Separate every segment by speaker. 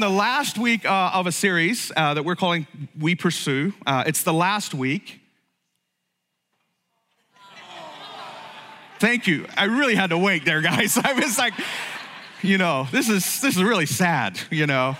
Speaker 1: The last week uh, of a series uh, that we're calling We Pursue. Uh, it's the last week. Thank you. I really had to wait there, guys. I was like, you know, this is this is really sad, you know.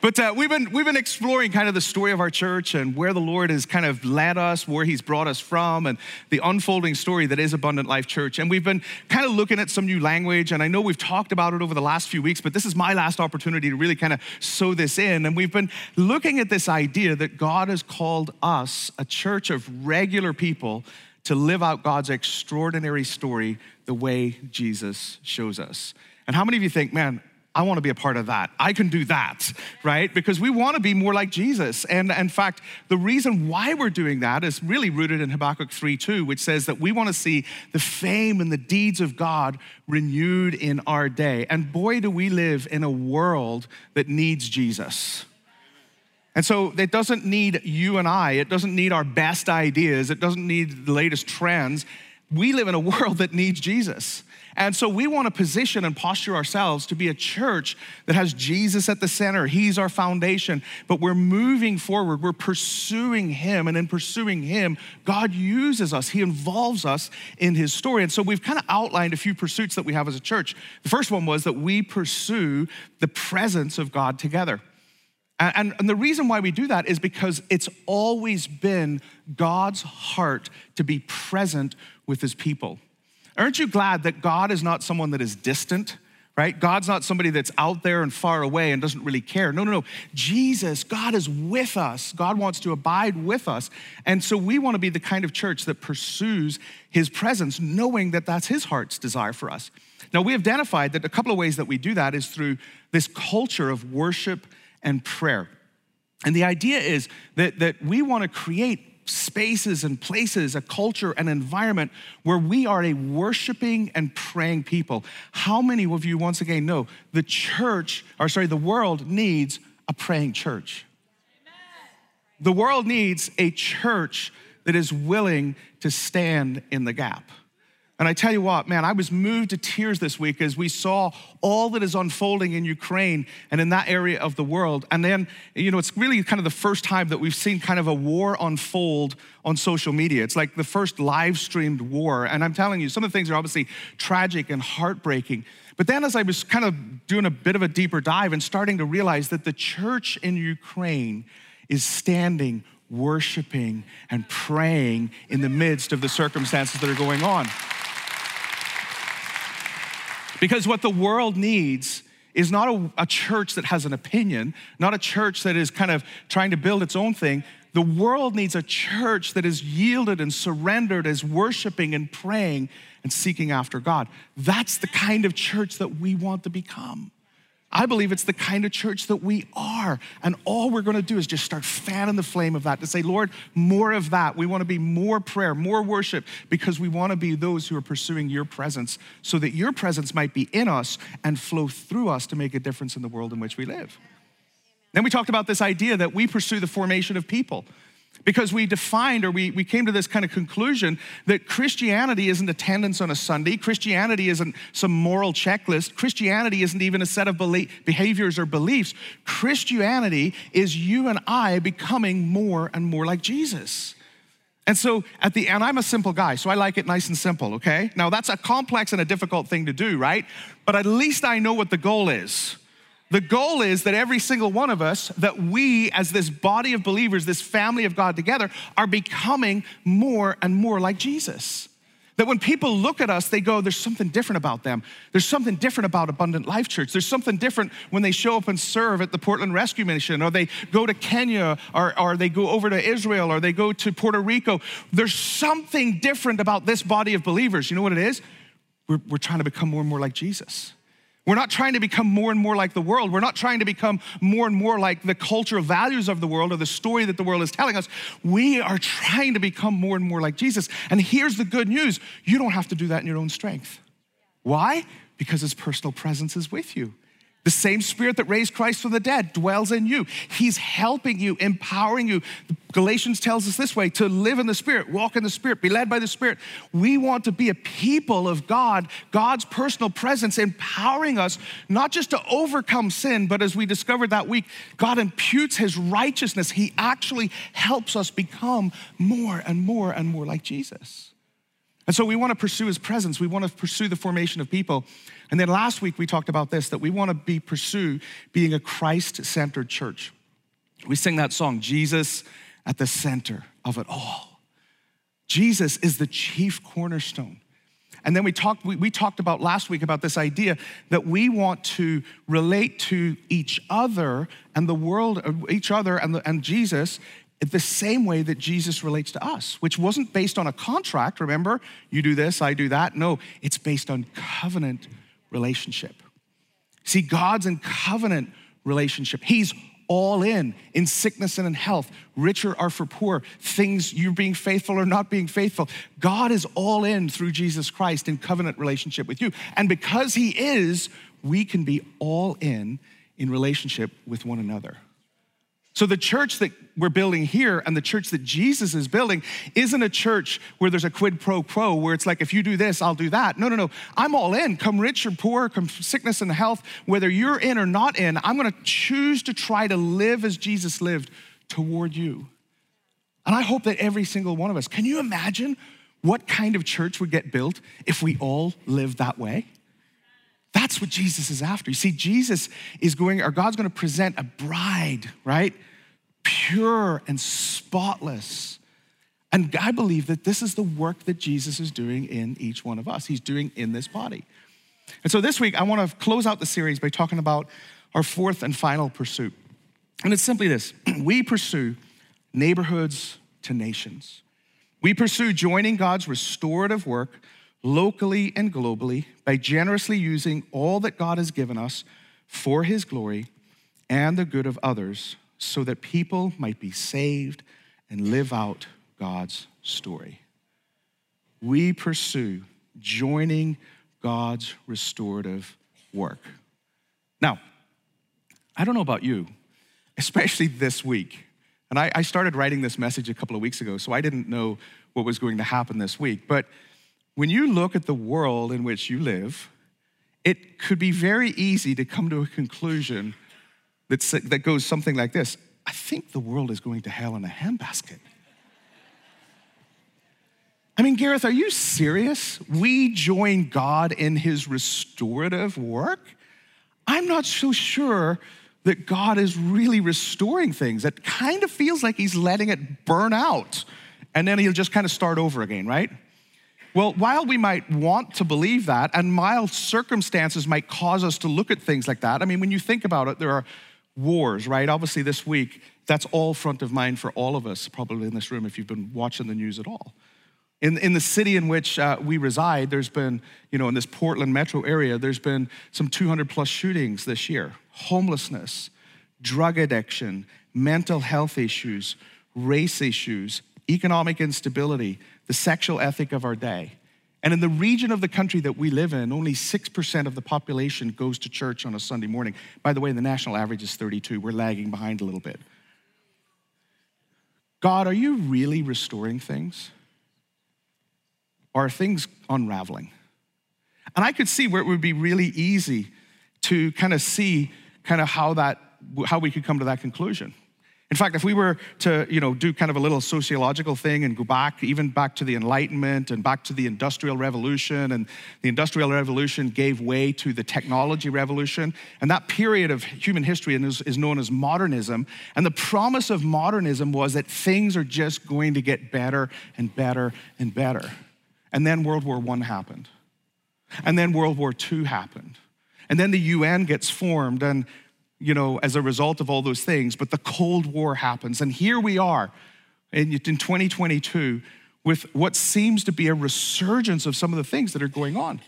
Speaker 1: But uh, we've been we've been exploring kind of the story of our church and where the Lord has kind of led us, where He's brought us from, and the unfolding story that is Abundant Life Church. And we've been kind of looking at some new language. And I know we've talked about it over the last few weeks, but this is my last opportunity to really kind of sow this in. And we've been looking at this idea that God has called us a church of regular people to live out God's extraordinary story the way Jesus shows us. And how many of you think, man, I want to be a part of that. I can do that, right? Because we want to be more like Jesus. And in fact, the reason why we're doing that is really rooted in Habakkuk 3 2, which says that we want to see the fame and the deeds of God renewed in our day. And boy, do we live in a world that needs Jesus. And so it doesn't need you and I, it doesn't need our best ideas, it doesn't need the latest trends. We live in a world that needs Jesus. And so we want to position and posture ourselves to be a church that has Jesus at the center. He's our foundation, but we're moving forward. We're pursuing Him. And in pursuing Him, God uses us, He involves us in His story. And so we've kind of outlined a few pursuits that we have as a church. The first one was that we pursue the presence of God together. And, and, the reason why we do that is because it's always been God's heart to be present with his people. Aren't you glad that God is not someone that is distant? Right? God's not somebody that's out there and far away and doesn't really care. No, no, no. Jesus, God is with us. God wants to abide with us. And so we want to be the kind of church that pursues his presence, knowing that that's his heart's desire for us. Now, we identified that a couple of ways that we do that is through this culture of worship and prayer. And the idea is that, that we want to create spaces and places, a culture, an environment where we are a worshiping and praying people. How many of you, once again, know the church, or sorry, the world needs a praying church? The world needs a church that is willing to stand in the gap. And I tell you what, man, I was moved to tears this week as we saw all that is unfolding in Ukraine and in that area of the world. And then, you know, it's really kind of the first time that we've seen kind of a war unfold on social media. It's like the first live streamed war. And I'm telling you, some of the things are obviously tragic and heartbreaking. But then, as I was kind of doing a bit of a deeper dive and starting to realize that the church in Ukraine is standing, worshiping, and praying in the midst of the circumstances that are going on. Because what the world needs is not a, a, church that has an opinion, not a church that is kind of trying to build its own thing. The world needs a church that is yielded and surrendered, as worshiping and praying and seeking after God. That's the kind of church that we want to become. I believe it's the kind of church that we are. And all we're going to do is just start fanning the flame of that to say, Lord, more of that. We want to be more prayer, more worship, because we want to be those who are pursuing your presence so that your presence might be in us and flow through us to make a difference in the world in which we live. Then we talked about this idea that we pursue the formation of people because we defined or we, we came to this kind of conclusion that Christianity isn't attendance on a Sunday. Christianity isn't some moral checklist. Christianity isn't even a set of belief, behaviors or beliefs. Christianity is you and I becoming more and more like Jesus. And so at the end, I'm a simple guy, so I like it nice and simple, okay? Now that's a complex and a difficult thing to do, right? But at least I know what the goal is. The goal is that every single one of us, that we as this body of believers, this family of God together, are becoming more and more like Jesus. That when people look at us, they go, there's something different about them. There's something different about Abundant Life Church. There's something different when they show up and serve at the Portland Rescue Mission, or they go to Kenya, or, or they go over to Israel, or they go to Puerto Rico. There's something different about this body of believers. You know what it is? We're, we're trying to become more and more like Jesus. We're not trying to become more and more like the world. We're not trying to become more and more like the cultural values of the world or the story that the world is telling us. We are trying to become more and more like Jesus. And here's the good news you don't have to do that in your own strength. Why? Because his personal presence is with you. The same spirit that raised Christ from the dead dwells in you. He's helping you, empowering you. Galatians tells us this way to live in the spirit, walk in the spirit, be led by the spirit. We want to be a people of God, God's personal presence empowering us not just to overcome sin, but as we discovered that week, God imputes his righteousness. He actually helps us become more and more and more like Jesus. And so we want to pursue his presence. We want to pursue the formation of people. And then last week we talked about this that we want to be pursue being a Christ-centered church. We sing that song, Jesus at the center of it all. Jesus is the chief cornerstone. And then we talked, we, we, talked about last week about this idea that we want to relate to each other and the world, uh, each other and, the, and Jesus the same way that Jesus relates to us, which wasn't based on a contract, remember? You do this, I do that. No, it's based on covenant relationship. See, God's in covenant relationship. He's all in, in sickness and in health, richer or for poor, things you're being faithful or not being faithful. God is all in through Jesus Christ in covenant relationship with you. And because He is, we can be all in in relationship with one another. So, the church that we're building here and the church that Jesus is building isn't a church where there's a quid pro quo, where it's like, if you do this, I'll do that. No, no, no. I'm all in. Come rich or poor, come sickness and health, whether you're in or not in, I'm gonna choose to try to live as Jesus lived toward you. And I hope that every single one of us, can you imagine what kind of church would get built if we all lived that way? That's what Jesus is after. You see, Jesus is going, or God's going to present a bride, right? Pure and spotless. And I believe that this is the work that Jesus is doing in each one of us. He's doing in this body. And so this week, I want to close out the series by talking about our fourth and final pursuit. And it's simply this we pursue neighborhoods to nations. We pursue joining God's restorative work locally and globally by generously using all that God has given us for his glory and the good of others so that people might be saved and live out God's story. We pursue joining God's restorative work. Now, I don't know about you, especially this week. And I, I, started writing this message a couple of weeks ago, so I didn't know what was going to happen this week. But when you look at the world in which you live, it could be very easy to come to a conclusion that's, that goes something like this I think the world is going to hell in a handbasket. I mean, Gareth, are you serious? We join God in his restorative work? I'm not so sure that God is really restoring things. It kind of feels like he's letting it burn out and then he'll just kind of start over again, right? Well, while we might want to believe that, and mild circumstances might cause us to look at things like that, I mean, when you think about it, there are wars, right? Obviously, this week, that's all front of mind for all of us, probably in this room, if you've been watching the news at all. In, in the city in which uh, we reside, there's been, you know, in this Portland metro area, there's been some 200 plus shootings this year. Homelessness, drug addiction, mental health issues, race issues, economic instability, the sexual ethic of our day. And in the region of the country that we live in, only 6% of the population goes to church on a Sunday morning. By the way, the national average is 32. We're lagging behind a little bit. God, are you really restoring things? Or are things unraveling? And I could see where it would be really easy to kind of see kind of how that how we could come to that conclusion. In fact, if we were to, you know, do kind of a little sociological thing and go back, even back to the Enlightenment and back to the Industrial Revolution, and the Industrial Revolution gave way to the Technology Revolution, and that period of human history is, is known as modernism. And the promise of modernism was that things are just going to get better and better and better. And then World War I happened. And then World War II happened. And then the UN gets formed, and you know, as a result of all those things. But the Cold War happens. And here we are in, in 2022 with what seems to be a resurgence of some of the things that are going on.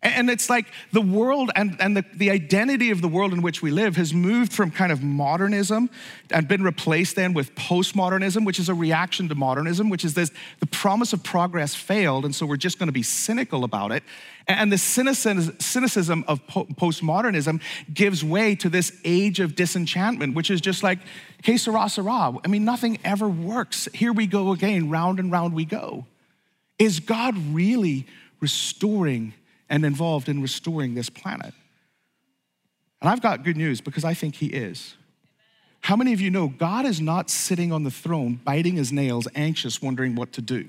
Speaker 1: And it's like the world and, and the, the identity of the world in which we live has moved from kind of modernism and been replaced then with postmodernism, which is a reaction to modernism, which is this the promise of progress failed, and so we're just going to be cynical about it. And the cynicism of postmodernism gives way to this age of disenchantment, which is just like, que sera, sera. I mean, nothing ever works. Here we go again, round and round we go. Is God really restoring? And involved in restoring this planet. And I've got good news because I think He is. How many of you know God is not sitting on the throne, biting his nails, anxious, wondering what to do?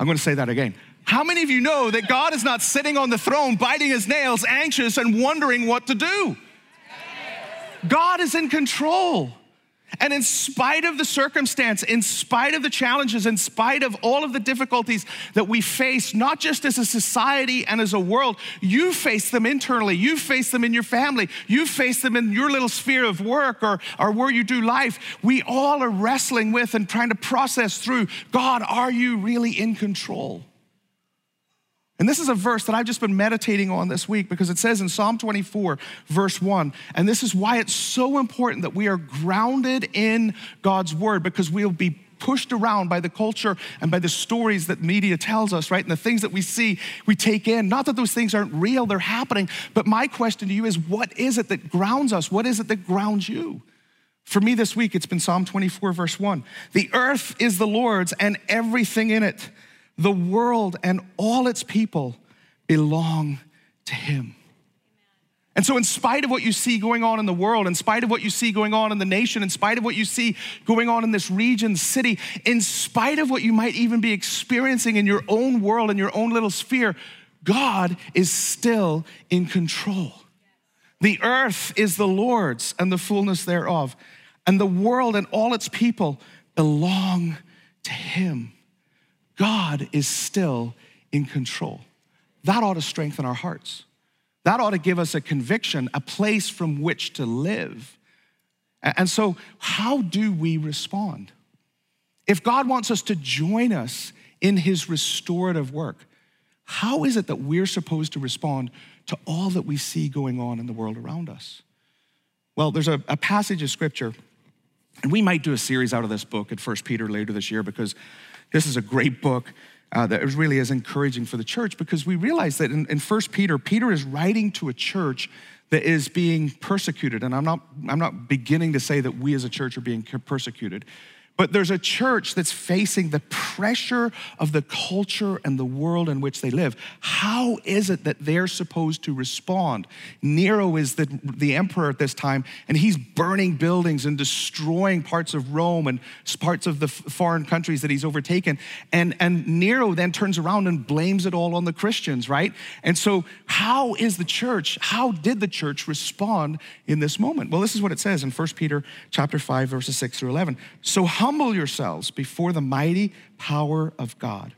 Speaker 1: I'm going to say that again. How many of you know that God is not sitting on the throne, biting his nails, anxious, and wondering what to do? God is in control. And in spite of the circumstance, in spite of the challenges, in spite of all of the difficulties that we face, not just as a society and as a world, you face them internally, you face them in your family, you face them in your little sphere of work or, or where you do life. We all are wrestling with and trying to process through God, are you really in control? And this is a verse that I've just been meditating on this week because it says in Psalm 24, verse 1, and this is why it's so important that we are grounded in God's word because we'll be pushed around by the culture and by the stories that media tells us, right? And the things that we see, we take in. Not that those things aren't real, they're happening. But my question to you is what is it that grounds us? What is it that grounds you? For me this week, it's been Psalm 24, verse 1. The earth is the Lord's and everything in it the world and all its people belong to him. And so, in spite of what you see going on in the world, in spite of what you see going on in the nation, in spite of what you see going on in this region, city, in spite of what you might even be experiencing in your own world, in your own little sphere, God is still in control. The earth is the Lord's and the fullness thereof, and the world and all its people belong to Him. God is still in control. That ought to strengthen our hearts. That ought to give us a conviction, a place from which to live. And so, how do we respond? If God wants us to join us in his restorative work, how is it that we're supposed to respond to all that we see going on in the world around us? Well, there's a, a passage of scripture, and we might do a series out of this book at First Peter later this year because this is a great book uh, that really is encouraging for the church because we realize that in, in 1 Peter, Peter is writing to a church that is being persecuted. And I'm not, I'm not beginning to say that we as a church are being persecuted, but there's a church that's facing the pressure of the culture and the world in which they live. How is it that they're supposed to respond? Nero is the, the emperor at this time, and he's burning buildings and destroying parts of Rome and parts of the foreign countries that he's overtaken. And, and Nero then turns around and blames it all on the Christians, right? And so, how is the church, how did the church respond in this moment? Well, this is what it says in 1 Peter chapter 5, verses 6 through 11. So, how humble yourselves before the mighty power of God.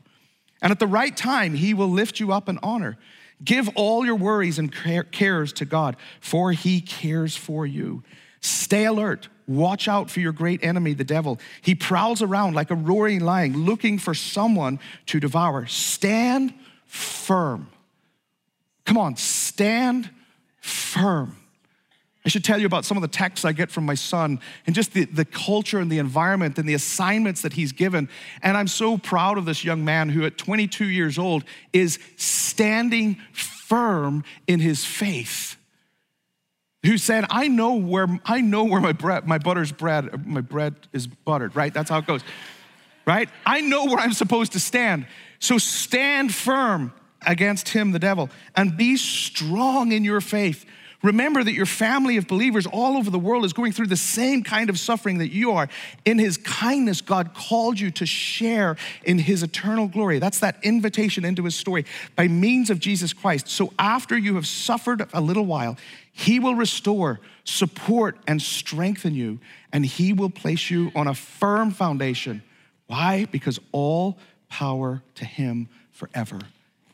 Speaker 1: And at the right time, he will lift you up in honor. Give all your worries and cares to God, for he cares for you. Stay alert. Watch out for your great enemy, the devil. He prowls around like a roaring lion, looking for someone to devour. Stand firm. Come on, stand firm. I should tell you about some of the texts I get from my son and just the, the culture and the environment and the assignments that he's given. And I'm so proud of this young man who, at 22 years old, is standing firm in his faith. Who said, I know where, I know where my, bread, my butter's bread, my bread is buttered, right? That's how it goes, right? I know where I'm supposed to stand. So stand firm against him, the devil, and be strong in your faith. Remember that your family of believers all over the world is going through the same kind of suffering that you are. In His kindness, God called you to share in His eternal glory. That's that invitation into His story by means of Jesus Christ. So after you have suffered a little while, He will restore, support, and strengthen you, and He will place you on a firm foundation. Why? Because all power to Him forever.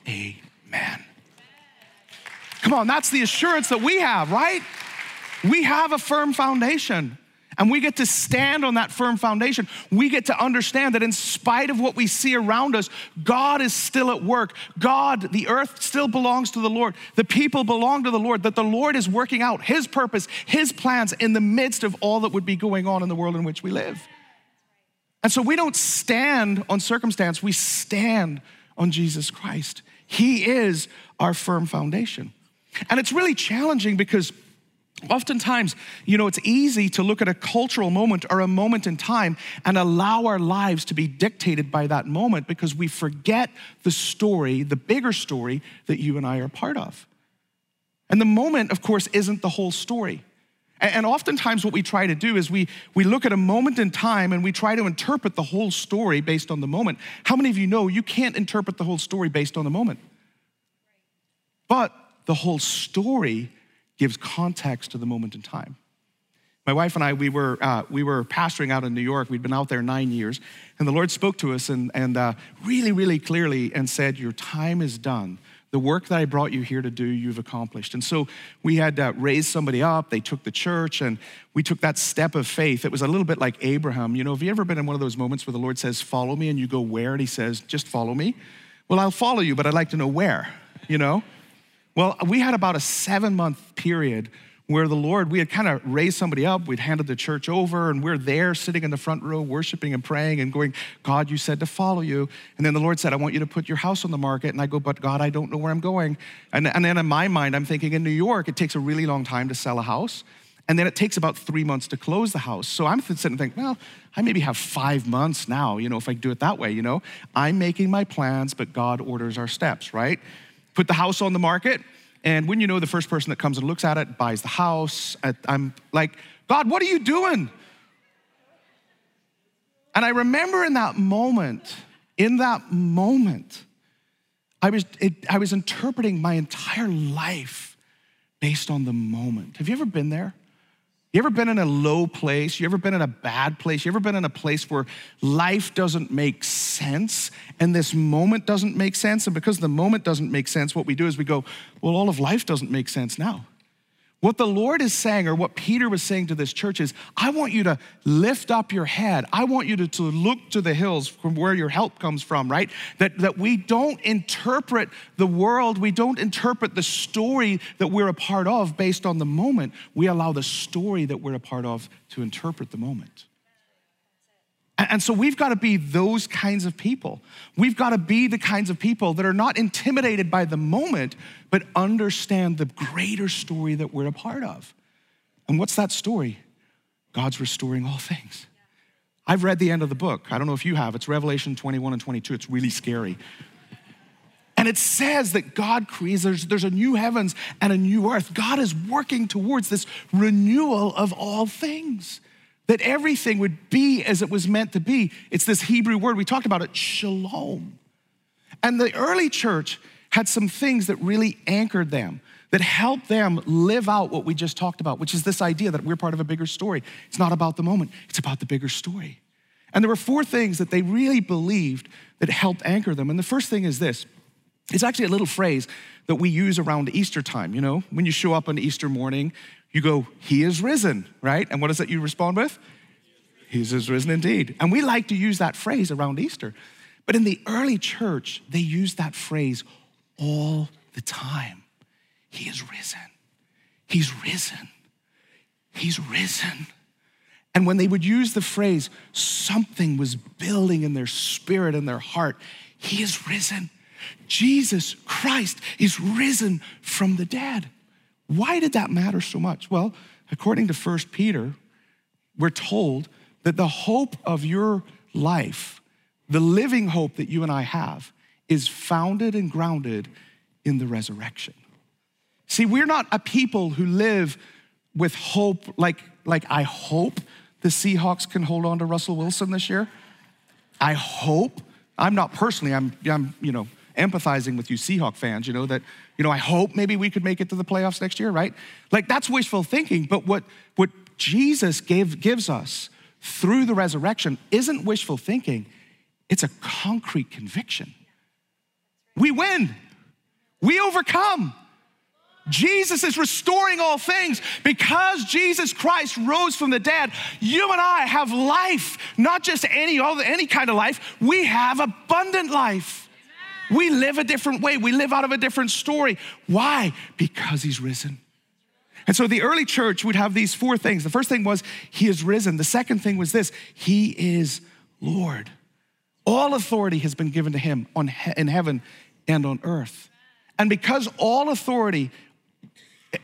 Speaker 1: Amen. Come on, that's the assurance that we have, right? We have a firm foundation. And we get to stand on that firm foundation. We get to understand that in spite of what we see around us, God is still at work. God, the earth still belongs to the Lord. The people belong to the Lord, that the Lord is working out His purpose, His plans in the midst of all that would be going on in the world in which we live. And so we don't stand on circumstance, we stand on Jesus Christ. He is our firm foundation. And it's really challenging because Oftentimes, you know, it's easy to look at a cultural moment or a moment in time and allow our lives to be dictated by that moment because we forget the story, the bigger story that you and I are part of. And the moment, of course, isn't the whole story. And oftentimes, what we try to do is we, we look at a moment in time and we try to interpret the whole story based on the moment. How many of you know you can't interpret the whole story based on the moment? But the whole story gives context to the moment in time. My wife and I, we were, uh, we were pastoring out in New York. We'd been out there nine years. And the Lord spoke to us and, and uh, really, really clearly and said, Your time is done. The work that I brought you here to do, you've accomplished. And so we had uh, raised somebody up. They took the church, and we took that step of faith. It was a little bit like Abraham. You know, have you ever been in one of those moments where the Lord says, Follow me, and you go where? And he says, Just follow me. Well, I'll follow you, but I'd like to know where, you know? Well, we had about a seven month period where the Lord, we had kind of raised somebody up, we'd handed the church over, and we're there sitting in the front row, worshiping and praying and going, God, you said to follow you. And then the Lord said, I want you to put your house on the market. And I go, But God, I don't know where I'm going. And, and then in my mind, I'm thinking in New York, it takes a really long time to sell a house. And then it takes about three months to close the house. So I'm sitting and thinking, well, I maybe have five months now, you know, if I do it that way, you know. I'm making my plans, but God orders our steps, right? Put the house on the market. And when you know the first person that comes and looks at it, buys the house, I'm like, God, what are you doing? And I remember in that moment, in that moment, I was, it, I was interpreting my entire life based on the moment. Have you ever been there? You ever been in a low place? You ever been in a bad place? You ever been in a place where life doesn't make sense and this moment doesn't make sense? And because the moment doesn't make sense, what we do is we go, well, all of life doesn't make sense now. What the Lord is saying, or what Peter was saying to this church, is I want you to lift up your head. I want you to, to look to the hills from where your help comes from, right? That, that we don't interpret the world, we don't interpret the story that we're a part of based on the moment. We allow the story that we're a part of to interpret the moment. And so we've got to be those kinds of people. We've got to be the kinds of people that are not intimidated by the moment, but understand the greater story that we're a part of. And what's that story? God's restoring all things. I've read the end of the book. I don't know if you have. It's Revelation 21 and 22. It's really scary. And it says that God creates, there's, there's a new heavens and a new earth. God is working towards this renewal of all things that everything would be as it was meant to be. It's this Hebrew word, we talked about it, shalom. And the early church had some things that really anchored them, that helped them live out what we just talked about, which is this idea that we're part of a bigger story. It's not about the moment, it's about the bigger story. And there were four things that they really believed that helped anchor them. And the first thing is this it's actually a little phrase that we use around Easter time. You know, when you show up on Easter morning, you go, He is risen, right? And what is it you respond with? He is risen indeed. And we like to use that phrase around Easter. But in the early church, they used that phrase all the time. He is risen. He's risen. He's risen. And when they would use the phrase, something was building in their spirit and their heart. He is risen. Jesus Christ is risen from the dead. Why did that matter so much? Well, according to 1 Peter, we're told that the hope of your life, the living hope that you and I have, is founded and grounded in the resurrection. See, we're not a people who live with hope like, like I hope the Seahawks can hold on to Russell Wilson this year. I hope. I'm not personally, I'm, I'm you know, empathizing with you Seahawk fans, you know, that, you know, I hope maybe we could make it to the playoffs next year, right? Like that's wishful thinking, but what, what Jesus gave, gives us through the resurrection isn't wishful thinking, it's a concrete conviction. We win, we overcome. Jesus is restoring all things. Because Jesus Christ rose from the dead, you and I have life, not just any all, any kind of life. We have abundant life. We live a different way. We live out of a different story. Why? Because he's risen. And so the early church would have these four things. The first thing was, He is risen. The second thing was this He is Lord. All authority has been given to Him on, in heaven and on earth. And because all authority,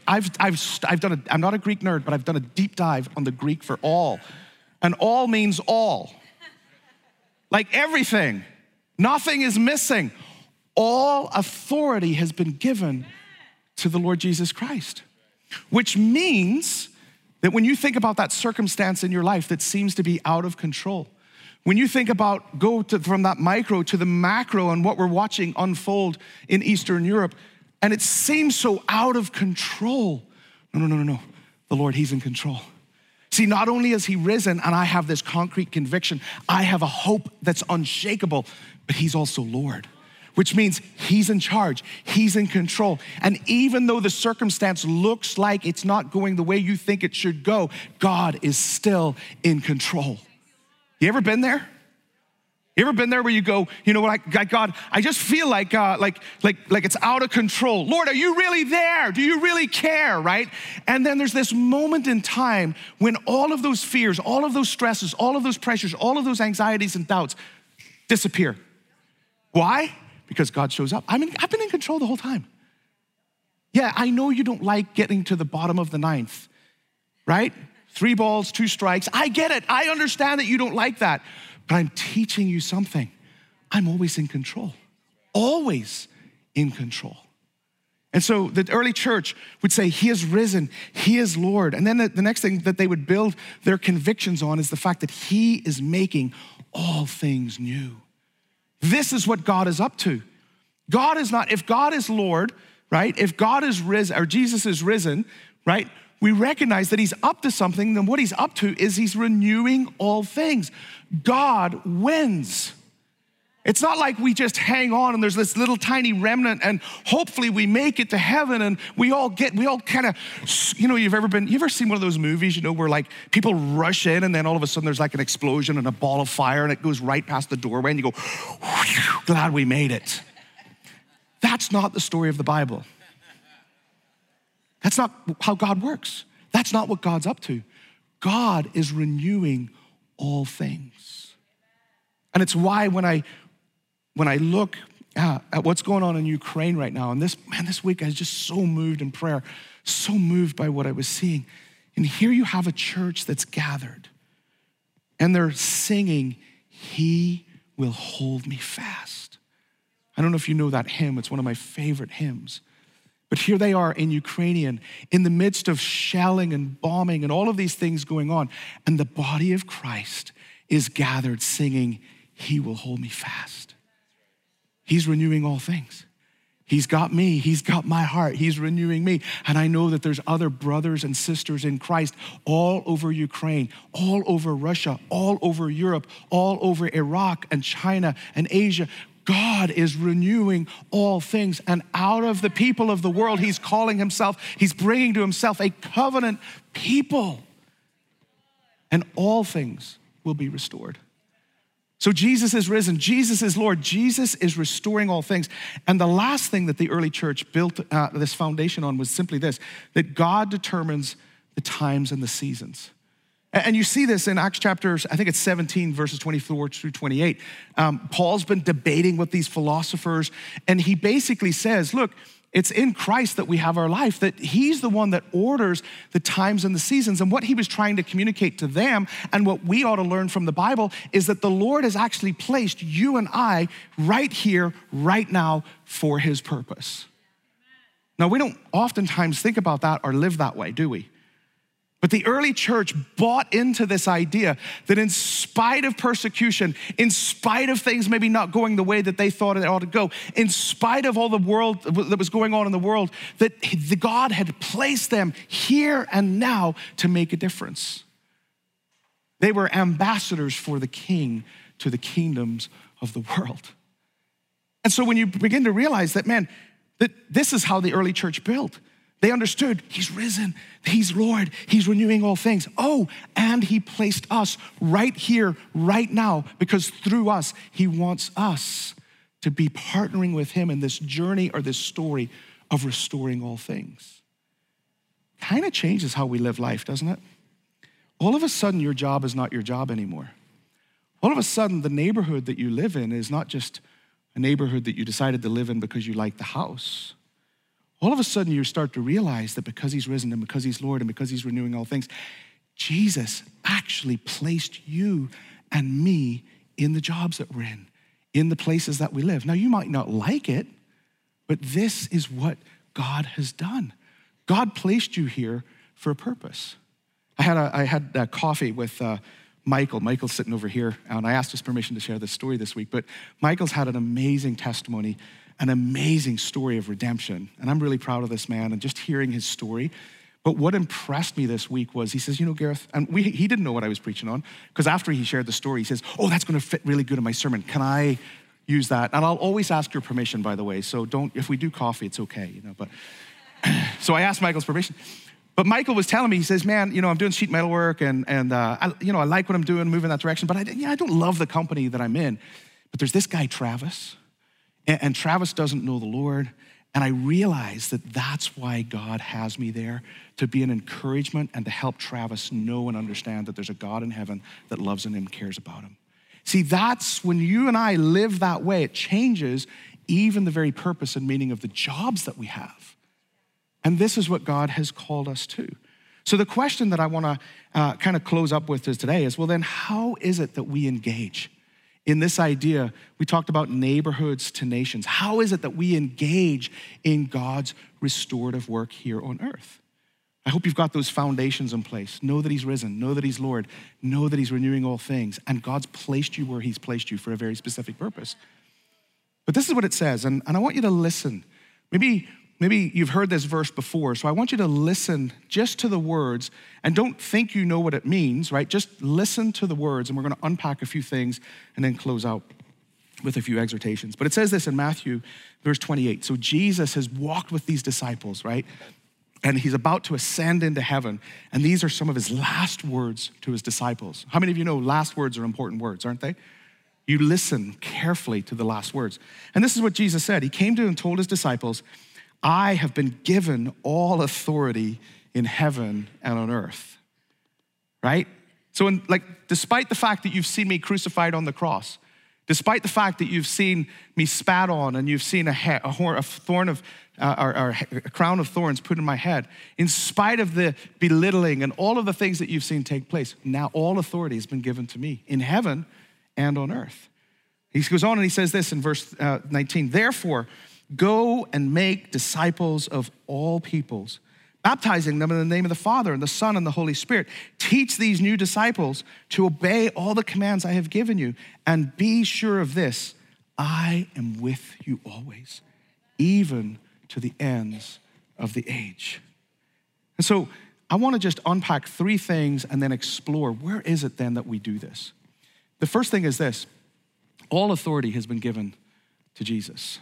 Speaker 1: I've, I've, I've done a, I'm not a Greek nerd, but I've done a deep dive on the Greek for all. And all means all. Like everything, nothing is missing. All authority has been given to the Lord Jesus Christ which means that when you think about that circumstance in your life that seems to be out of control, when you think about go to, from that micro to the macro and what we're watching unfold in Eastern Europe, and it seems so out of control. No, no, no, no, no. The Lord, He's in control. See, not only has He risen, and I have this concrete conviction, I have a hope that's unshakable, but He's also Lord which means he's in charge, he's in control. And even though the circumstance looks like it's not going the way you think it should go, God is still in control. You ever been there? You ever been there where you go, you know what, God, I just feel like, uh, like, like, like it's out of control. Lord, are you really there? Do you really care, right? And then there's this moment in time when all of those fears, all of those stresses, all of those pressures, all of those anxieties and doubts disappear. Why? Because God shows up. I mean, I've been in control the whole time. Yeah, I know you don't like getting to the bottom of the ninth, right? Three balls, two strikes. I get it. I understand that you don't like that. But I'm teaching you something. I'm always in control, always in control. And so the early church would say, He is risen, He is Lord. And then the, the, next thing that they would build their convictions on is the fact that He is making all things new. This is what God is up to. God is not, if God is Lord, right? If God is risen, or Jesus is risen, right? We recognize that he's up to something, then what he's up to is he's renewing all things. God wins. It's not like we just hang on and there's this little tiny remnant and hopefully we make it to heaven and we all get, we all kind of, you know, you've ever been, you ever seen one of those movies, you know, where like people rush in and then all of a sudden there's like an explosion and a ball of fire and it goes right past the doorway and you go, glad we made it. That's not the story of the Bible. That's not how God works. That's not what God's up to. God is renewing all things. And it's why when I when I look at, at what's going on in Ukraine right now, and this, man, this week I was just so moved in prayer, so moved by what I was seeing. And here you have a church that's gathered, and they're singing, He will hold me fast. I don't know if you know that hymn, it's one of my favorite hymns. But here they are in Ukrainian, in the midst of shelling and bombing and all of these things going on. And the body of Christ is gathered singing, He will hold me fast. He's renewing all things. He's got me. He's got my heart. He's renewing me. And I know that there's other brothers and sisters in Christ all over Ukraine, all over Russia, all over Europe, all over Iraq and China and Asia. God is renewing all things. And out of the people of the world, He's calling Himself, He's bringing to Himself a covenant people. And all things will be restored. So Jesus is risen. Jesus is Lord. Jesus is restoring all things. And the last thing that the early church built uh, this foundation on was simply this that God determines the times and the seasons. And you see this in Acts chapters, I think it's 17, verses 24 through 28. Um, Paul's been debating with these philosophers, and he basically says, Look, it's in Christ that we have our life, that He's the one that orders the times and the seasons. And what He was trying to communicate to them, and what we ought to learn from the Bible, is that the Lord has actually placed you and I right here, right now, for His purpose. Now, we don't oftentimes think about that or live that way, do we? But the early church bought into this idea that in spite of persecution, in spite of things maybe not going the way that they thought it ought to go, in spite of all the world that was going on in the world, that the God had placed them here and now to make a difference. They were ambassadors for the king to the kingdoms of the world. And so when you begin to realize that, man, that this is how the early church built They understood He's risen, He's Lord, He's renewing all things. Oh, and He placed us right here, right now, because through us, He wants us to be partnering with Him in this journey or this story of restoring all things. Kind of changes how we live life, doesn't it? All of a sudden, your job is not your job anymore. All of a sudden, the neighborhood that you live in is not just a neighborhood that you decided to live in because you like the house all of a sudden you start to realize that because he's risen and because he's Lord and because he's renewing all things, Jesus actually placed you and me in the jobs that we're in, in the places that we live. Now, you might not like it, but this is what God has done. God placed you here for a purpose. I had, a, I had a coffee with uh, Michael. Michael's sitting over here, and I asked his permission to share this story this week, but Michael's had an amazing testimony an amazing story of redemption. And I'm really proud of this man and just hearing his story. But what impressed me this week was he says, You know, Gareth, and we, he didn't know what I was preaching on because after he shared the story, he says, Oh, that's going to fit really good in my sermon. Can I use that? And I'll always ask your permission, by the way. So don't, if we do coffee, it's okay, you know. But so I asked Michael's permission. But Michael was telling me, he says, Man, you know, I'm doing sheet metal work and, and uh, I, you know, I like what I'm doing, moving that direction, but I, yeah, I don't love the company that I'm in. But there's this guy, Travis and, and Travis doesn't know the Lord. And I realize that that's why God has me there to be an encouragement and to help Travis know and understand that there's a God in heaven that loves him and cares about him. See, that's when you and I live that way, it changes even the very purpose and meaning of the jobs that we have. And this is what God has called us to. So, the question that I want to uh, kind of close up with is today is well, then, how is it that we engage? In this idea, we talked about neighborhoods to nations. How is it that we engage in God's restorative work here on earth? I hope you've got those foundations in place. Know that He's risen, know that He's Lord, know that He's renewing all things, and God's placed you where He's placed you for a very specific purpose. But this is what it says, and, and I want you to listen. Maybe Maybe you've heard this verse before, so I want you to listen just to the words and don't think you know what it means, right? Just listen to the words, and we're going to unpack a few things and then close out with a few exhortations. But it says this in Matthew, verse 28. So Jesus has walked with these disciples, right? And he's about to ascend into heaven. And these are some of his last words to his disciples. How many of you know last words are important words, aren't they? You listen carefully to the last words. And this is what Jesus said. He came to and told his disciples, I have been given all authority in heaven and on earth. Right? So, in, like, despite the fact that you've seen me crucified on the cross, despite the fact that you've seen me spat on and you've seen a, he- a, horn, a thorn of, uh, or, or a crown of thorns put in my head, in spite of the belittling and all of the things that you've seen take place, now all authority has been given to me in heaven and on earth. He goes on and he says this in verse uh, 19 Therefore, Go and make disciples of all peoples, baptizing them in the name of the Father and the Son and the Holy Spirit. Teach these new disciples to obey all the commands I have given you, and be sure of this I am with you always, even to the ends of the age. And so I want to just unpack three things and then explore where is it then that we do this? The first thing is this all authority has been given to Jesus.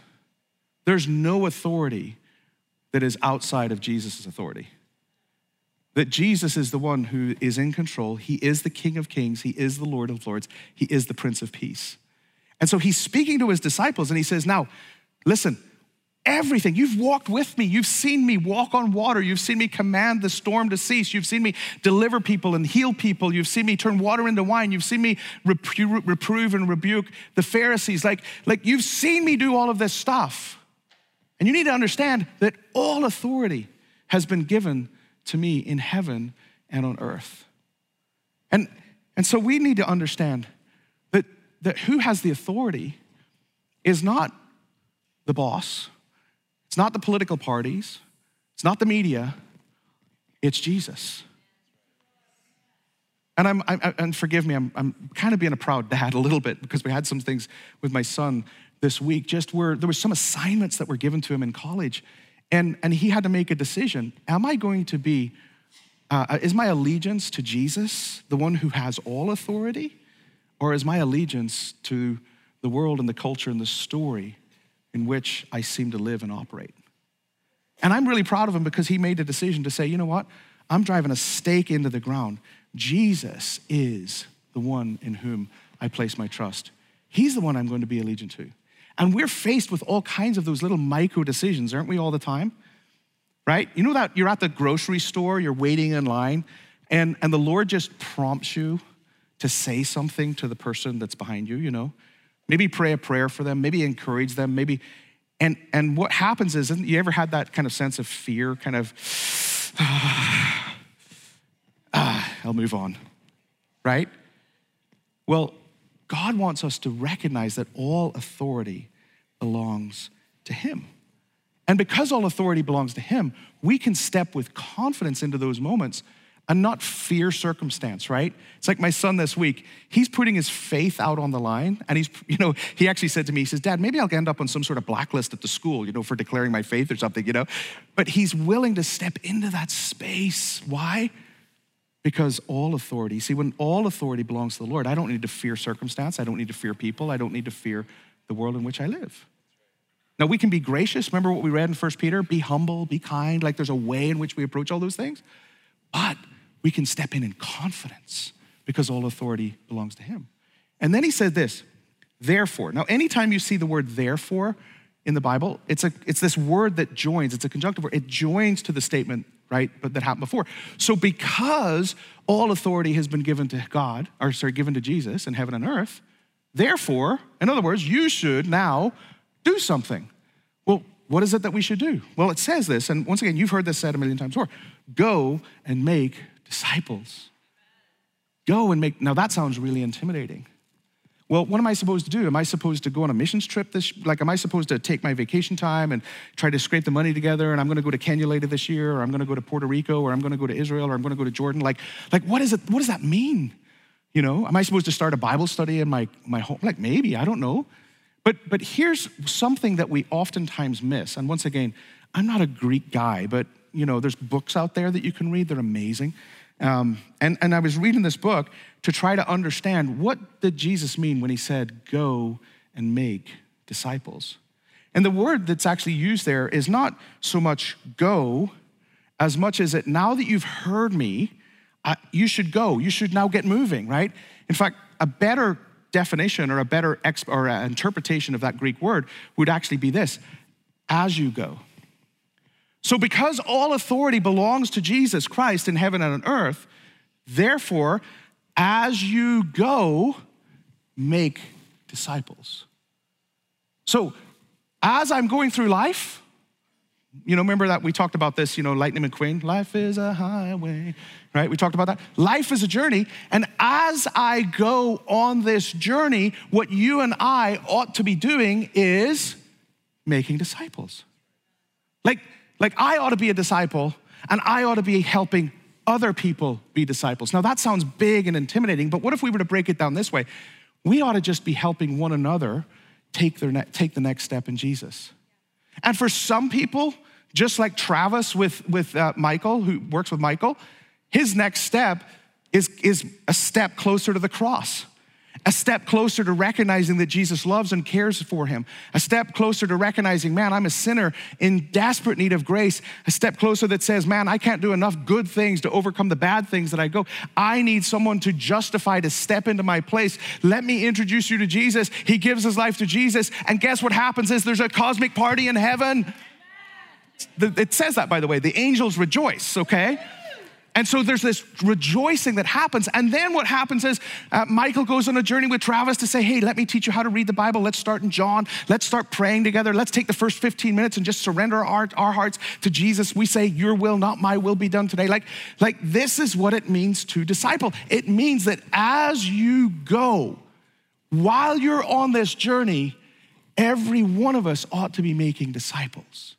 Speaker 1: There's no authority that is outside of Jesus' authority. That Jesus is the one who is in control. He is the King of Kings. He is the Lord of Lords. He is the Prince of Peace. And so he's speaking to his disciples and he says, Now, listen, everything, you've walked with me. You've seen me walk on water. You've seen me command the storm to cease. You've seen me deliver people and heal people. You've seen me turn water into wine. You've seen me reprove and rebuke the Pharisees. Like, like, you've seen me do all of this stuff. And you need to understand that all authority has been given to me in heaven and on earth. And, and so we need to understand that, that who has the authority is not the boss, it's not the political parties, it's not the media, it's Jesus. And I'm, I'm, and forgive me, I'm, I'm kind of being a proud dad a little bit because we had some things with my son this week, just where there was some assignments that were given to him in college, and, and he had to make a decision. Am I going to be, uh, is my allegiance to Jesus, the one who has all authority, or is my allegiance to the world and the culture and the story in which I seem to live and operate? And I'm really proud of him because he made a decision to say, you know what? I'm driving a stake into the ground. Jesus is the one in whom I place my trust. He's the one I'm going to be allegiant to. And we're faced with all kinds of those little micro decisions, aren't we, all the time? Right? You know that you're at the grocery store, you're waiting in line, and, and the Lord just prompts you to say something to the person that's behind you, you know? Maybe pray a prayer for them, maybe encourage them, maybe. And, and what happens is, you ever had that kind of sense of fear, kind of, ah, I'll move on, right? Well, God wants us to recognize that all authority belongs to Him. And because all authority belongs to Him, we can step with confidence into those moments and not fear circumstance, right? It's like my son this week, he's putting his faith out on the line. And he's, you know, he actually said to me, he says, Dad, maybe I'll end up on some sort of blacklist at the school, you know, for declaring my faith or something, you know? But he's willing to step into that space. Why? Because all authority, see, when all authority belongs to the Lord, I don't need to fear circumstance. I don't need to fear people. I don't need to fear the world in which I live. Now, we can be gracious. Remember what we read in 1 Peter? Be humble, be kind. Like there's a way in which we approach all those things. But we can step in in confidence because all authority belongs to Him. And then he said this, therefore. Now, anytime you see the word therefore in the Bible, it's, a, it's this word that joins, it's a conjunctive word. It joins to the statement right? But that happened before. So because all authority has been given to God, or sorry, given to Jesus in heaven and earth, therefore, in other words, you should now do something. Well, what is it that we should do? Well, it says this, and once again, you've heard this said a million times before go and make disciples. Go and make, now that sounds really intimidating. Well, what am I supposed to do? Am I supposed to go on a missions trip this like am I supposed to take my vacation time and try to scrape the money together and I'm going to go to Kenya later this year or I'm going to go to Puerto Rico or I'm going to go to Israel or I'm going to go to Jordan? Like like what is it what does that mean? You know, am I supposed to start a Bible study in my my home? Like maybe, I don't know. But but here's something that we oftentimes miss. And once again, I'm not a Greek guy, but you know, there's books out there that you can read. They're amazing. Um, and, and I was reading this book to try to understand what did Jesus mean when he said, go and make disciples. And the word that's actually used there is not so much go as much as it now that you've heard me, you should go. You should now get moving, right? In fact, a better definition or a better exp- or a interpretation of that Greek word would actually be this as you go. So, because all authority belongs to Jesus Christ in heaven and on earth, therefore, as you go, make disciples. So, as I'm going through life, you know, remember that we talked about this, you know, Lightning McQueen, life is a highway, right? We talked about that. Life is a journey. And as I go on this journey, what you and I ought to be doing is making disciples. Like, like, I ought to be a disciple and I ought to be helping other people be disciples. Now, that sounds big and intimidating, but what if we were to break it down this way? We ought to just be helping one another take, their ne- take the next step in Jesus. And for some people, just like Travis with, with uh, Michael, who works with Michael, his next step is, is a step closer to the cross a step closer to recognizing that Jesus loves and cares for him, a step closer to recognizing, man, I'm a sinner in desperate need of grace, a step closer that says, man, I can't do enough good things to overcome the bad things that I go. I need someone to justify, to step into my place. Let me introduce you to Jesus. He gives his life to Jesus. And guess what happens is there's a cosmic party in heaven. It says that, by the way, the angels rejoice, okay? And so there's this rejoicing that happens. And then what happens is uh, Michael goes on a journey with Travis to say, hey, let me teach you how to read the Bible. Let's start in John. Let's start praying together. Let's take the first 15 minutes and just surrender our, our hearts to Jesus. We say, your will, not my will, be done today. Like, like this is what it means to disciple. It means that as you go, while you're on this journey, every one of us ought to be making disciples,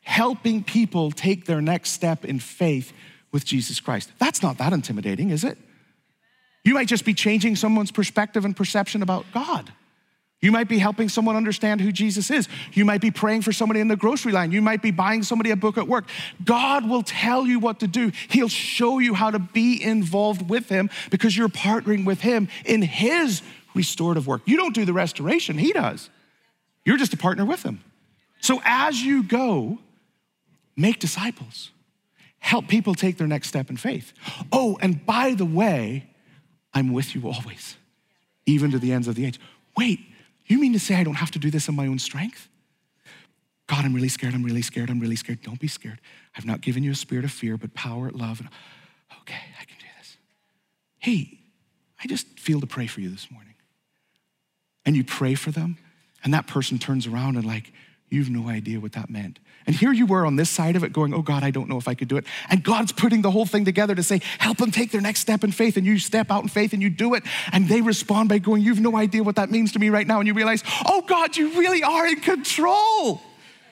Speaker 1: helping people take their next step in faith with Jesus Christ. That's not that intimidating, is it? You might just be changing someone's perspective and perception about God. You might be helping someone understand who Jesus is. You might be praying for somebody in the grocery line. You might be buying somebody a book at work. God will tell you what to do. He'll show you how to be involved with Him because you're partnering with Him in His restorative work. You don't do the restoration, He does. You're just a partner with Him. So as you go, make disciples, help people take their next step in faith. Oh, and by the way, I'm with you always, even to the ends of the age. Wait, you mean to say I don't have to do this in my own strength? God, I'm really scared, I'm really scared, I'm really scared. Don't be scared. I've not given you a spirit of fear, but power, love, and okay, I can do this. Hey, I just feel to pray for you this morning. And you pray for them, and that person turns around and, like, you've no idea what that meant. And here you were on this side of it going, Oh God, I don't know if I could do it. And God's putting the whole thing together to say, Help them take their next step in faith. And you step out in faith and you do it. And they respond by going, You've no idea what that means to me right now. And you realize, Oh God, you really are in control.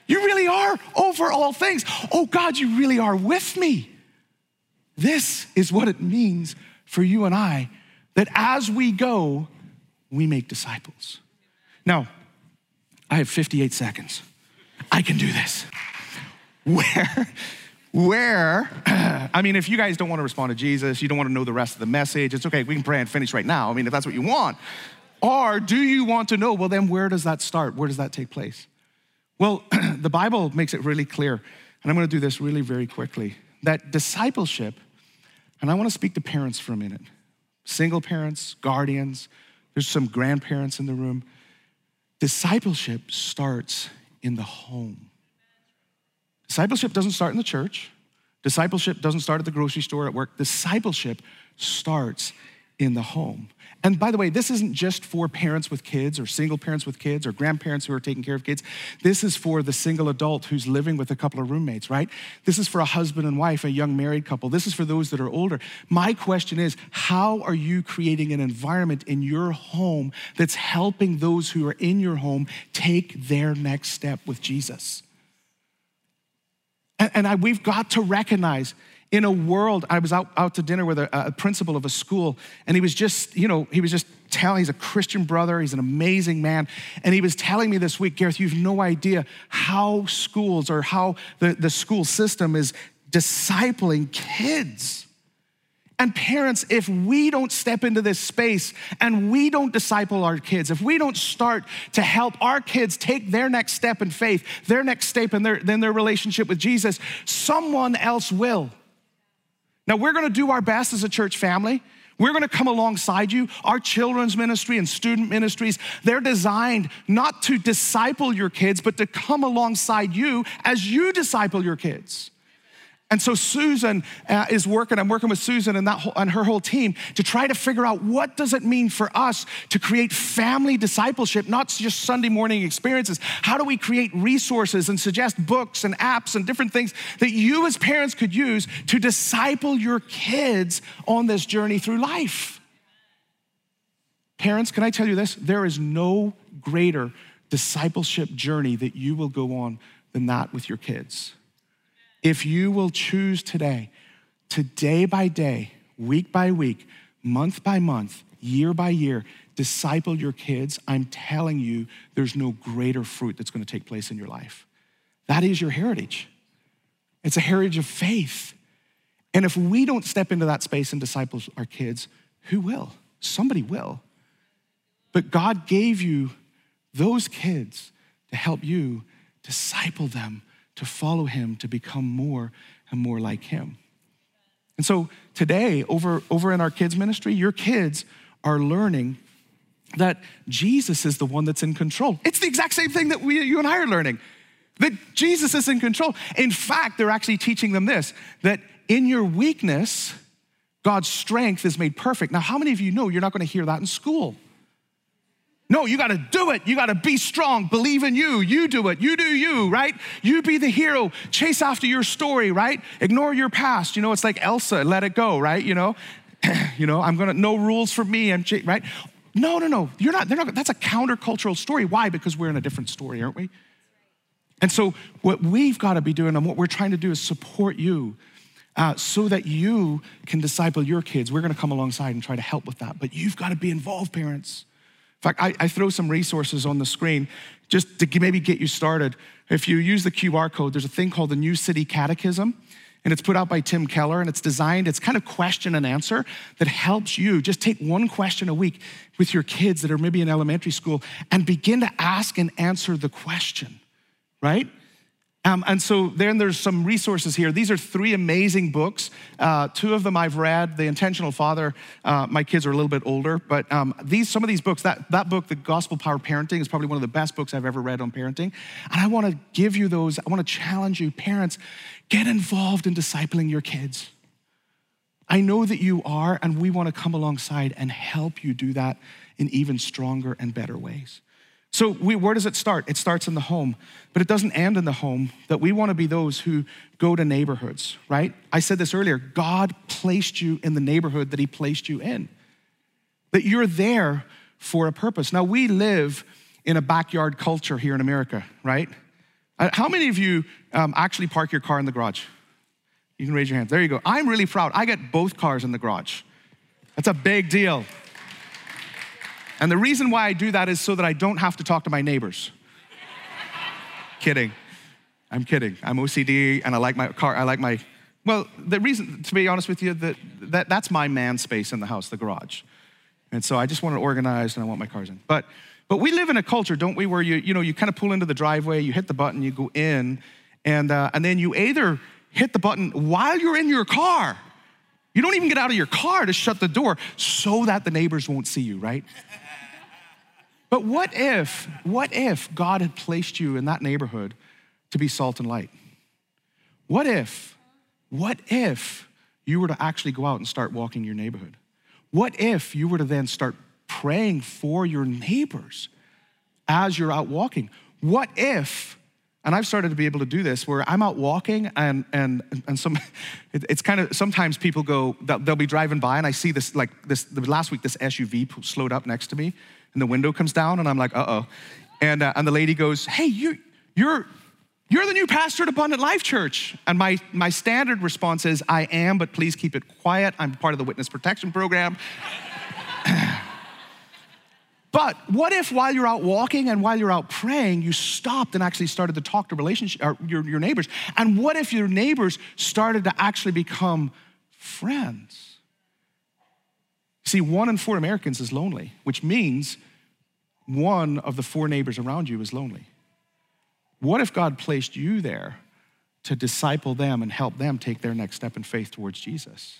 Speaker 1: You really are over all things. Oh God, you really are with me. This is what it means for you and I that as we go, we make disciples. Now, I have 58 seconds. I can do this. Where, where, I mean, if you guys don't want to respond to Jesus, you don't want to know the rest of the message, it's okay. We can pray and finish right now. I mean, if that's what you want. Or do you want to know, well, then where does that start? Where does that take place? Well, the Bible makes it really clear, and I'm going to do this really very quickly, that discipleship, and I want to speak to parents for a minute single parents, guardians, there's some grandparents in the room. Discipleship starts in the home. Discipleship doesn't start in the church. Discipleship doesn't start at the grocery store at work. Discipleship starts in the home. And by the way, this isn't just for parents with kids or single parents with kids or grandparents who are taking care of kids. This is for the single adult who's living with a couple of roommates, right? This is for a husband and wife, a young married couple. This is for those that are older. My question is how are you creating an environment in your home that's helping those who are in your home take their next step with Jesus? And, and I, we've got to recognize in a world, I was out, out to dinner with a, a principal of a school, and he was just, you know, he was just telling, he's a Christian brother, he's an amazing man. And he was telling me this week, Gareth, you have no idea how schools or how the, the school system is discipling kids. And parents, if we don't step into this space and we don't disciple our kids, if we don't start to help our kids take their next step in faith, their next step in their, in their relationship with Jesus, someone else will. Now, we're gonna do our best as a church family. We're gonna come alongside you. Our children's ministry and student ministries, they're designed not to disciple your kids, but to come alongside you as you disciple your kids. And so Susan uh, is working, I'm working with Susan and, that whole, and her whole team to try to figure out what does it mean for us to create family discipleship, not just Sunday morning experiences. How do we create resources and suggest books and apps and different things that you as parents could use to disciple your kids on this journey through life? Parents, can I tell you this? There is no greater discipleship journey that you will go on than that with your kids. If you will choose today to day by day, week by week, month by month, year by year, disciple your kids, I'm telling you, there's no greater fruit that's gonna take place in your life. That is your heritage. It's a heritage of faith. And if we don't step into that space and disciple our kids, who will? Somebody will. But God gave you those kids to help you disciple them to follow him, to become more and more like him. And so today, over, over in our kids' ministry, your kids are learning that Jesus is the one that's in control. It's the exact same thing that we, you and I are learning that Jesus is in control. In fact, they're actually teaching them this that in your weakness, God's strength is made perfect. Now, how many of you know you're not going to hear that in school? No, you got to do it. You got to be strong. Believe in you. You do it. You do you, right? You be the hero. Chase after your story, right? Ignore your past. You know, it's like Elsa, let it go, right? You know, you know, I'm gonna no rules for me. I'm right. No, no, no. You're not. They're not. That's a countercultural story. Why? Because we're in a different story, aren't we? And so, what we've got to be doing, and what we're trying to do, is support you. Uh, so that you can disciple your kids. We're gonna come alongside and try to help with that. But you've got to be involved, parents. In fact, I, I, throw some resources on the screen just to maybe get you started. If you use the QR code, there's a thing called the New City Catechism, and it's put out by Tim Keller, and it's designed, it's kind of question and answer that helps you just take one question a week with your kids that are maybe in elementary school and begin to ask and answer the question, right? Um, and so then there's some resources here. These are three amazing books. Uh, two of them I've read. The Intentional Father. Uh, my kids are a little bit older, but um, these some of these books. That that book, The Gospel Power Parenting, is probably one of the best books I've ever read on parenting. And I want to give you those. I want to challenge you, parents, get involved in discipling your kids. I know that you are, and we want to come alongside and help you do that in even stronger and better ways. So, we, where does it start? It starts in the home, but it doesn't end in the home. That we want to be those who go to neighborhoods, right? I said this earlier God placed you in the neighborhood that He placed you in, that you're there for a purpose. Now, we live in a backyard culture here in America, right? Uh, how many of you um, actually park your car in the garage? You can raise your hand. There you go. I'm really proud. I get both cars in the garage. That's a big deal. And the reason why I do that is so that I don't have to talk to my neighbors. kidding. I'm kidding. I'm OCD and I like my car. I like my, well, the reason, to be honest with you, that, that that's my man space in the house, the garage. And so I just want it organized and I want my cars in. But, but we live in a culture, don't we, where you, you know, you kind of pull into the driveway, you hit the button, you go in, and, uh, and then you either hit the button while you're in your car. You don't even get out of your car to shut the door so that the neighbors won't see you, right? But what if, what if God had placed you in that neighborhood to be salt and light? What if, what if you were to actually go out and start walking your neighborhood? What if you were to then start praying for your neighbors as you're out walking? What if, and I've started to be able to do this where I'm out walking and and and some it's kind of sometimes people go they'll be driving by and I see this like this last week this SUV slowed up next to me and the window comes down, and I'm like, uh oh. And, uh, and the lady goes, hey, you, you're, you're the new pastor at Abundant Life Church. And my, my standard response is, I am, but please keep it quiet. I'm part of the witness protection program. but what if while you're out walking and while you're out praying, you stopped and actually started to talk to relationship, or your, your neighbors? And what if your neighbors started to actually become friends? See, one in four Americans is lonely, which means one of the four neighbors around you is lonely. What if God placed you there to disciple them and help them take their next step in faith towards Jesus?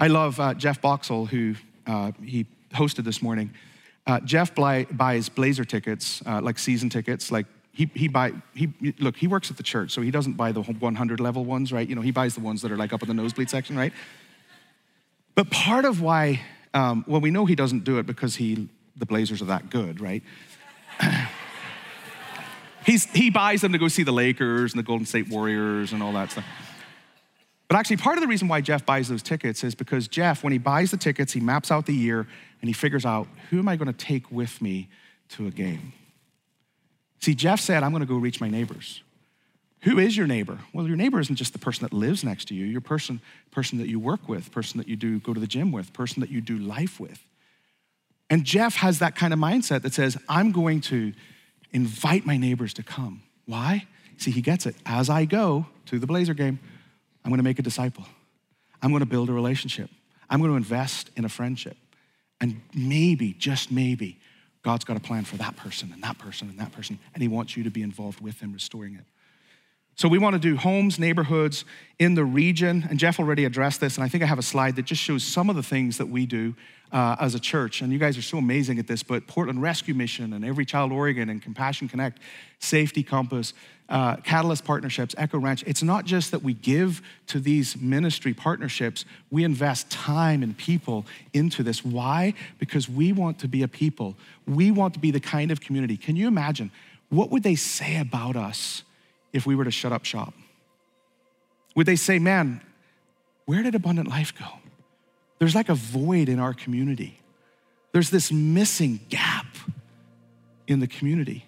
Speaker 1: I love uh, Jeff Boxall, who uh, he hosted this morning. Uh, Jeff buys Blazer tickets, uh, like season tickets, like he, he buy he look he works at the church so he doesn't buy the 100 level ones right you know he buys the ones that are like up in the nosebleed section right but part of why, um, well, we know he doesn't do it because he, the Blazers are that good, right? He's, he buys them to go see the Lakers and the Golden State Warriors and all that stuff. But actually, part of the reason why Jeff buys those tickets is because Jeff, when he buys the tickets, he maps out the year and he figures out who am I going to take with me to a game. See, Jeff said, I'm going to go reach my neighbors. Who is your neighbor? Well, your neighbor isn't just the person that lives next to you, your person, person that you work with, person that you do go to the gym with, person that you do life with. And Jeff has that kind of mindset that says, I'm going to invite my neighbors to come. Why? See, he gets it. As I go to the Blazer game, I'm going to make a disciple. I'm going to build a relationship. I'm going to invest in a friendship. And maybe, just maybe, God's got a plan for that person and that person and that person, and He wants you to be involved with Him restoring it. So we want to do homes, neighborhoods in the region. And Jeff already addressed this, and I think I have a slide that just shows some of the things that we do uh, as a church. And you guys are so amazing at this, but Portland Rescue Mission and Every Child Oregon and Compassion Connect, Safety Compass, uh, Catalyst Partnerships, Echo Ranch, it's not just that we give to these ministry partnerships, we invest time and people into this. Why? Because we want to be a people. We want to be the kind of community. Can you imagine? What would they say about us if we were to shut up shop? Would they say, man, where did abundant life go? There's like a void in our community. There's this missing gap in the community.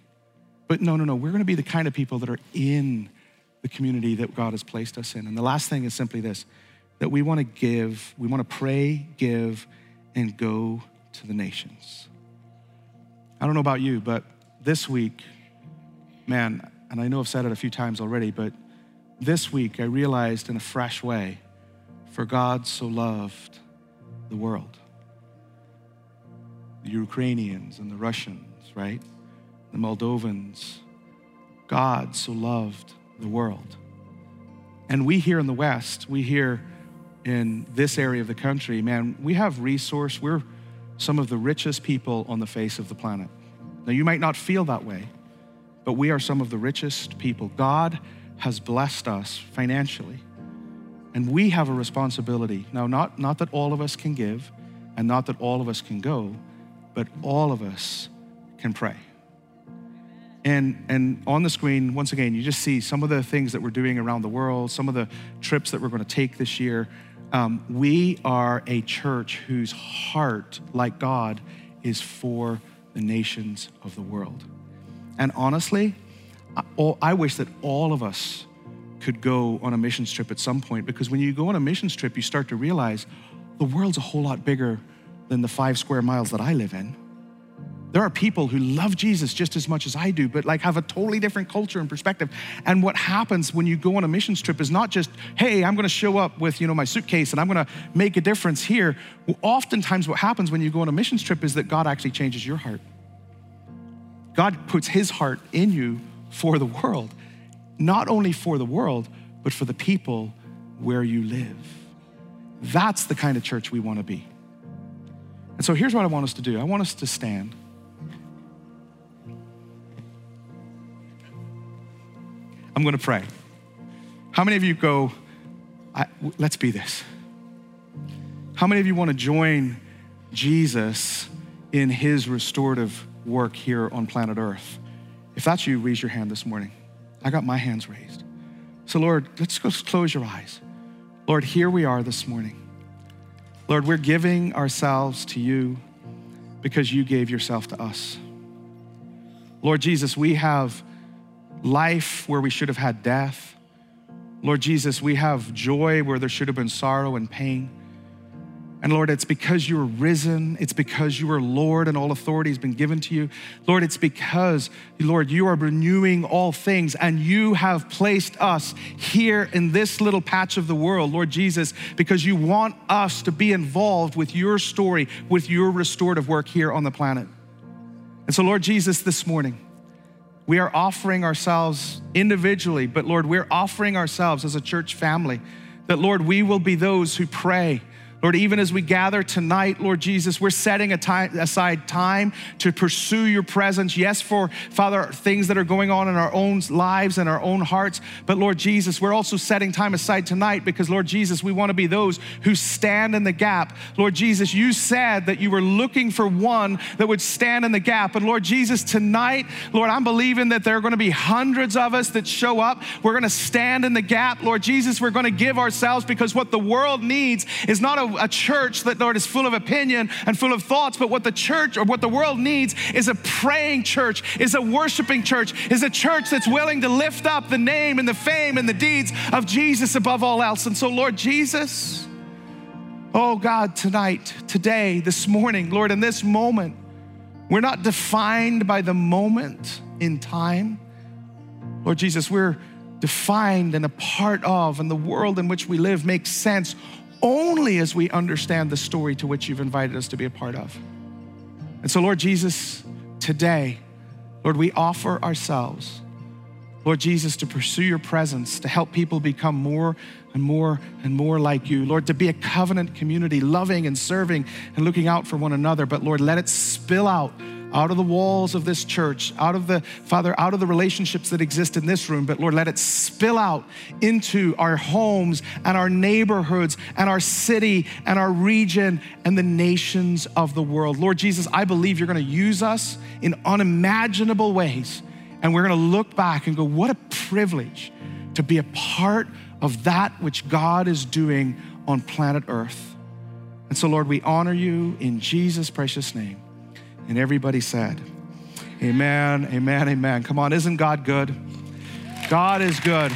Speaker 1: But no, no, no, we're gonna be the kind of people that are in the community that God has placed us in. And the last thing is simply this that we wanna give, we wanna pray, give, and go to the nations. I don't know about you, but this week, man, and I know I've said it a few times already, but this week I realized in a fresh way for God so loved the world. The Ukrainians and the Russians, right? The Moldovans, God so loved the world. And we here in the West, we here in this area of the country, man, we have resource. We're some of the richest people on the face of the planet. Now, you might not feel that way, but we are some of the richest people. God has blessed us financially. And we have a responsibility. Now, not, not that all of us can give and not that all of us can go, but all of us can pray. And, and on the screen, once again, you just see some of the things that we're doing around the world, some of the trips that we're going to take this year. Um, we are a church whose heart, like God, is for the nations of the world. And honestly, I, oh, I wish that all of us could go on a missions trip at some point because when you go on a missions trip, you start to realize the world's a whole lot bigger than the five square miles that I live in. There are people who love Jesus just as much as I do, but like have a totally different culture and perspective. And what happens when you go on a missions trip is not just, hey, I'm gonna show up with, you know, my suitcase and I'm gonna make a difference here. Well, oftentimes what happens when you go on a missions trip is that God actually changes your heart. God puts his heart in you for the world, not only for the world, but for the people where you live. That's the kind of church we wanna be. And so here's what I want us to do I want us to stand. I'm going to pray. How many of you go, let's be this? How many of you want to join Jesus in his restorative work here on planet Earth? If that's you, raise your hand this morning. I got my hands raised. So, Lord, let's close your eyes. Lord, here we are this morning. Lord, we're giving ourselves to you because you gave yourself to us. Lord Jesus, we have life where we should have had death. Lord Jesus, we have joy where there should have been sorrow and pain. And Lord, it's because you are risen. It's because you are Lord and all authority has been given to you. Lord, it's because, Lord, you are renewing all things and you have placed us here in this little patch of the world, Lord Jesus, because you want us to be involved with your story, with your restorative work here on the planet. And so, Lord Jesus, this morning, we are offering ourselves individually, but Lord, we're offering ourselves as a church family that, Lord, we will be those who pray Lord, even as we gather tonight, Lord Jesus, we're setting time, aside time to pursue your presence. Yes, for Father, things that are going on in our own lives and our own hearts. But Lord Jesus, we're also setting time aside tonight because, Lord Jesus, we want to be those who stand in the gap. Lord Jesus, you said that you were looking for one that would stand in the gap. And Lord Jesus, tonight, Lord, I'm believing that there are going to be hundreds of us that show up. We're going to stand in the gap. Lord Jesus, we're going to give ourselves because what the world needs is not a a, church that, Lord, is full of opinion and full of thoughts, but what the church or what the world needs is a praying church, is a worshiping church, is a church that's willing to lift up the name and the fame and the deeds of Jesus above all else. And so, Lord Jesus, oh God, tonight, today, this morning, Lord, in this moment, we're not defined by the moment in time. Lord Jesus, we're defined and a part of, and the world in which we live makes sense only as we understand the story to which you've invited us to be a part of. And so, Lord Jesus, today, Lord, we offer ourselves, Lord Jesus, to pursue your presence, to help people become more and more and more like you. Lord, to be a covenant community, loving and serving and looking out for one another. But Lord, let it spill out out of the walls of this church, out of the, Father, out of the relationships that exist in this room, but Lord, let it spill out into our homes and our neighborhoods and our city and our region and the nations of the world. Lord Jesus, I believe you're going to use us in unimaginable ways. And we're going to look back and go, what a privilege to be a part of that which God is doing on planet Earth. And so, Lord, we honor you in Jesus' precious name. And everybody said, Amen, amen, amen. Come on, isn't God good? God is good.